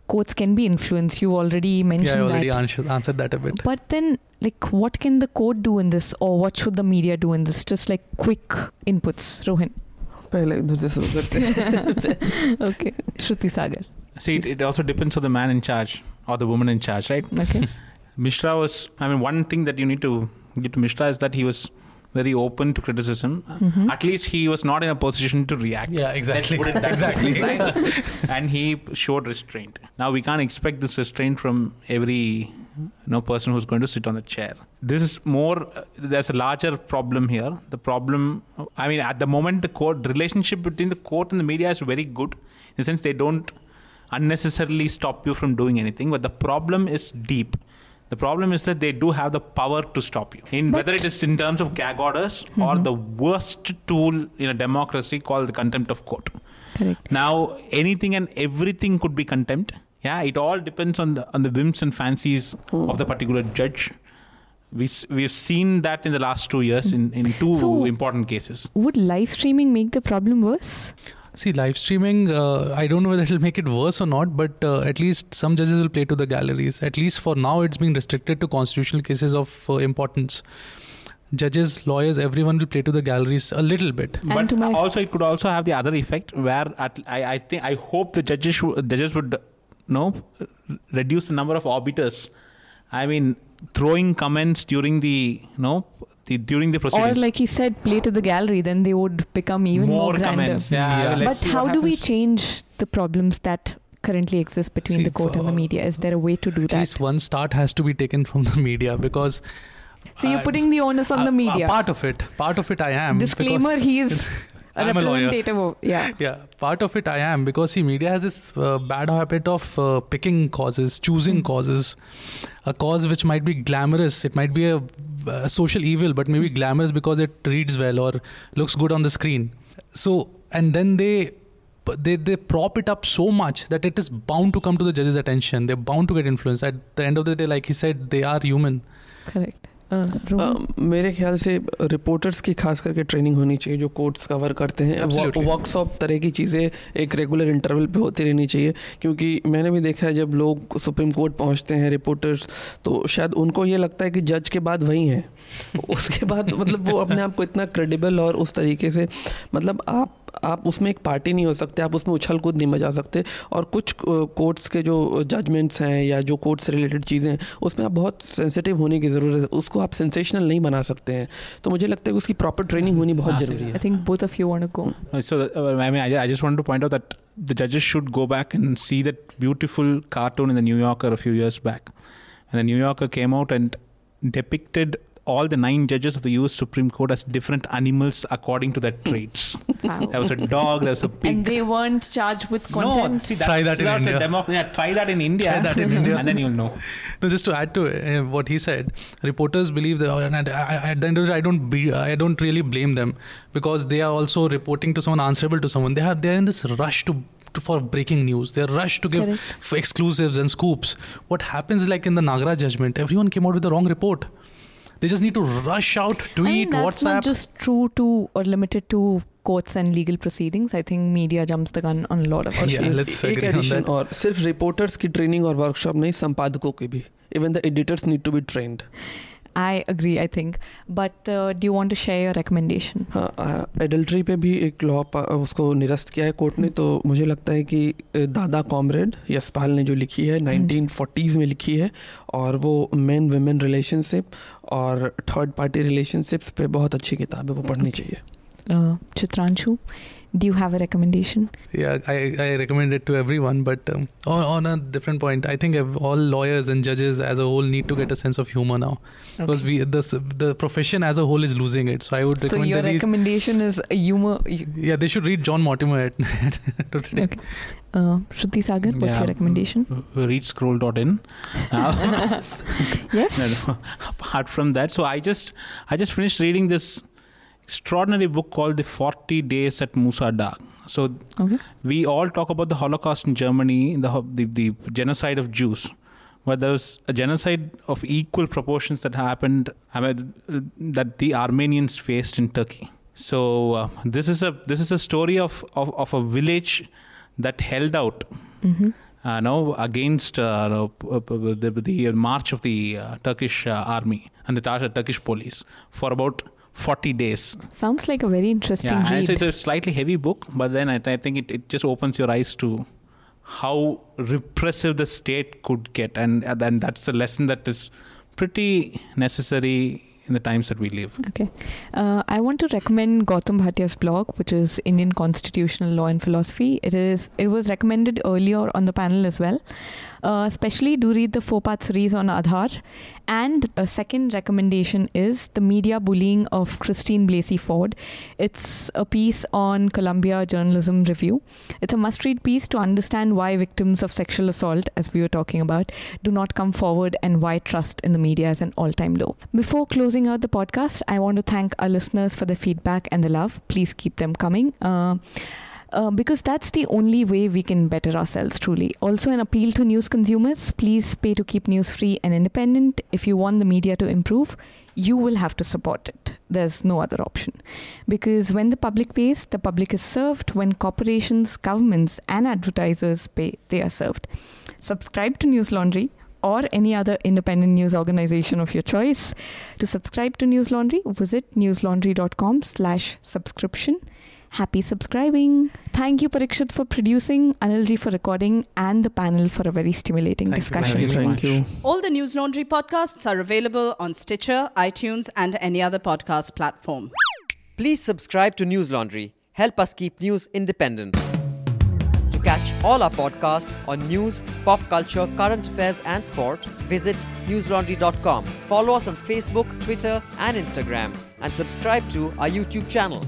courts can be influenced. You already yeah, mentioned I already that. answered, answered that a bit. But then, like, what can the court do in this, or what should the media do in this? Just like quick inputs, Rohin. पहले इधर से शुरू करते हैं okay, Shruti Sagar. See, it, it also depends on the man in charge or the woman in charge, right? Okay. Mishra was, I mean, one thing that you need to give to Mishra is that he was very open to criticism. Mhm. At least he was not in a position to react. Yeah, exactly. Let's put it that exactly. right? and he showed restraint. Now we can't expect this restraint from every you know, person who's going to sit on the chair. This is more. Uh, there's a larger problem here. The problem. I mean, at the moment, the court relationship between the court and the media is very good, in the sense they don't unnecessarily stop you from doing anything. But the problem is deep. The problem is that they do have the power to stop you. In But- whether it is in terms of gag orders or mm-hmm. the worst tool in a democracy called the contempt of court. Correct. Now, anything and everything could be contempt. Yeah, it all depends on the on the whims and fancies hmm. of the particular judge. we, we've seen that in the last two years in in two So- important cases. Would live streaming make the problem worse? See, live streaming, uh, I don't know whether it'll make it worse or not, but uh, at least some judges will play to the galleries. At least for now, it's being restricted to constitutional cases of uh, importance. Judges, lawyers, everyone will play to the galleries a little bit. And but my- also, it could also have the other effect where at, I, I think I hope the judges should, judges would no reduce the number of obiters. I mean, throwing comments during the no the, during the Or like he said, play to the gallery, then they would become even more, grander. comments. Yeah, Yeah. well, But how do we change the problems that currently exist between See, the court and the media? Is there a way to do At that? least one start has to be taken from the media because. So you're I- putting the onus on a- the a media. part of it. Part of it I am. Disclaimer: He is a I'm a lawyer. representative. yeah. Yeah, part of it I am because see, media has this uh, bad habit of uh, picking causes, choosing Hmm. causes. A cause which might be glamorous, it might be a, a social evil, but maybe glamorous because it reads well or looks good on the screen. So, and then they. They, they prop it up so much that it is bound to come to the judge's attention. They're bound to get influenced. At the end of the day, like he said, they are human. Correct. मेरे ख्याल से reporters की खास करके training होनी चाहिए जो courts cover करते हैं. वर्कशॉप तरह की चीज़ें एक रेगुलर इंटरवल पे होती रहनी चाहिए क्योंकि मैंने भी देखा है जब लोग सुप्रीम कोर्ट पहुँचते हैं रिपोर्टर्स तो शायद उनको ये लगता है कि जज के बाद वही हैं। उसके बाद मतलब वो अपने आप को इतना क्रेडिबल और उस तरीके से मतलब आप आप उसमें एक पार्टी नहीं हो सकते आप उसमें उछल कूद नहीं मचा सकते। और कुछ कोर्ट्स के जो जजमेंट्स हैं या जो कोर्ट से रिलेटेड चीज़ें हैं उसमें आप बहुत सेंसिटिव होने की ज़रूरत है। उसको आप सेंसेशनल नहीं बना सकते हैं तो मुझे लगता है कि उसकी प्रॉपर ट्रेनिंग होनी बहुत हाँ, ज़रूरी I है think both of you want to go. Uh, So, uh, I mean, I, I just wanted to point out that the judges should go back and see that beautiful cartoon in the New Yorker a few years back. And the New Yorker came out and depicted all the nine judges of the US Supreme Court as different animals according to their traits. Wow. there was a dog, there was a pig. and they weren't charged with no, see, that's Try that in India. demo- yeah, try that in India. Try that in India. and then you'll know. No, just to add to uh, what he said, reporters believe that, and I, I, at the end of the day, I don't be, I don't really blame them because they are also reporting to someone answerable to someone. They have they are in this rush to. to for breaking news, they're rushed to give f- exclusives and scoops. What happens, like in the Nagra judgment, everyone came out with the wrong report. They just need to rush out, I tweet, think that's WhatsApp. not just true to or limited to courts and legal proceedings. I think media jumps the gun on a lot of Yeah, issues. let's एक agree on addition that. और सिर्फ reporters की training और workshop नहीं संपादकों की भी even the editors need to be trend I agree, I think. But uh, do you want to share your recommendation? हाँ adultery पे भी एक लॉ उसको निरस्त किया है कोर्ट ने तो मुझे लगता है कि दादा कॉमरेड यशपाल ने जो लिखी है 1940s में लिखी है और वो मेन वुमेन रिलेशनशिप और थर्ड पार्टी रिलेशनशिप्स पे बहुत अच्छी किताब है वो पढ़नी चाहिए Chitranshu, do you have a recommendation? Yeah, I, I recommend it to everyone, but um, on, on a different point, I think all lawyers and judges as a whole need to get a sense of humor now because we the the profession as a whole is losing it. So I would So recommend your they read, recommendation is a humor. yeah they should read John Mortimer. At, Okay. Uh, Shruti Sagar, what's Yeah. your recommendation? Uh, Read scroll.in. Uh, Yes. no, no. Apart from that, so I just I just finished reading this extraordinary book called The 40 Days at Musa Dagh. So Okay. we all talk about the Holocaust in Germany, the the, the genocide of Jews. But there was a genocide of equal proportions that happened I mean, that the Armenians faced in Turkey. So uh, this is a this is a story of, of, of a village that held out Mm-hmm. uh, no, against uh, no, p- p- the, the march of the uh, Turkish uh, army and the Tur- Turkish police for about 40 days. Sounds like a very interesting Yeah, and read. it's, a slightly heavy book, but then I, I think it, it just opens your eyes to how repressive the state could get. And, and then that's a lesson that is pretty necessary in the times that we live. Okay. Uh, I want to recommend Gautam Bhatia's blog, which is Indian Constitutional Law and Philosophy. It is it was recommended earlier on the panel as well. Uh, especially do read the four part series on Aadhaar. And the second recommendation is The Media Bullying of Christine Blasey Ford. It's a piece on Columbia Journalism Review. It's a must read piece to understand why victims of sexual assault, as we were talking about, do not come forward and why trust in the media is an all time low. Before closing out the podcast, I want to thank our listeners for the feedback and the love. Please keep them coming. Uh, uh, because that's the only way we can better ourselves truly. Also, an appeal to news consumers please pay to keep news free and independent. If you want the media to improve, you will have to support it. There's no other option. Because when the public pays, the public is served. When corporations, governments, and advertisers pay, they are served. Subscribe to Newslaundry or any other independent news organization of your choice. To subscribe to Newslaundry, visit newslaundry.com slash subscription. Happy subscribing. Thank you, Parikshit, for producing, Anilji for recording, and the panel for a very stimulating Thank discussion. You. Thank, you, Thank you. All the Newslaundry podcasts are available on Stitcher, iTunes, and any other podcast platform. Please subscribe to Newslaundry. Help us keep news independent. To catch all our podcasts on news, pop culture, current affairs, and sport, visit newslaundry.com. Follow us on Facebook, Twitter, and Instagram, and subscribe to our YouTube channel.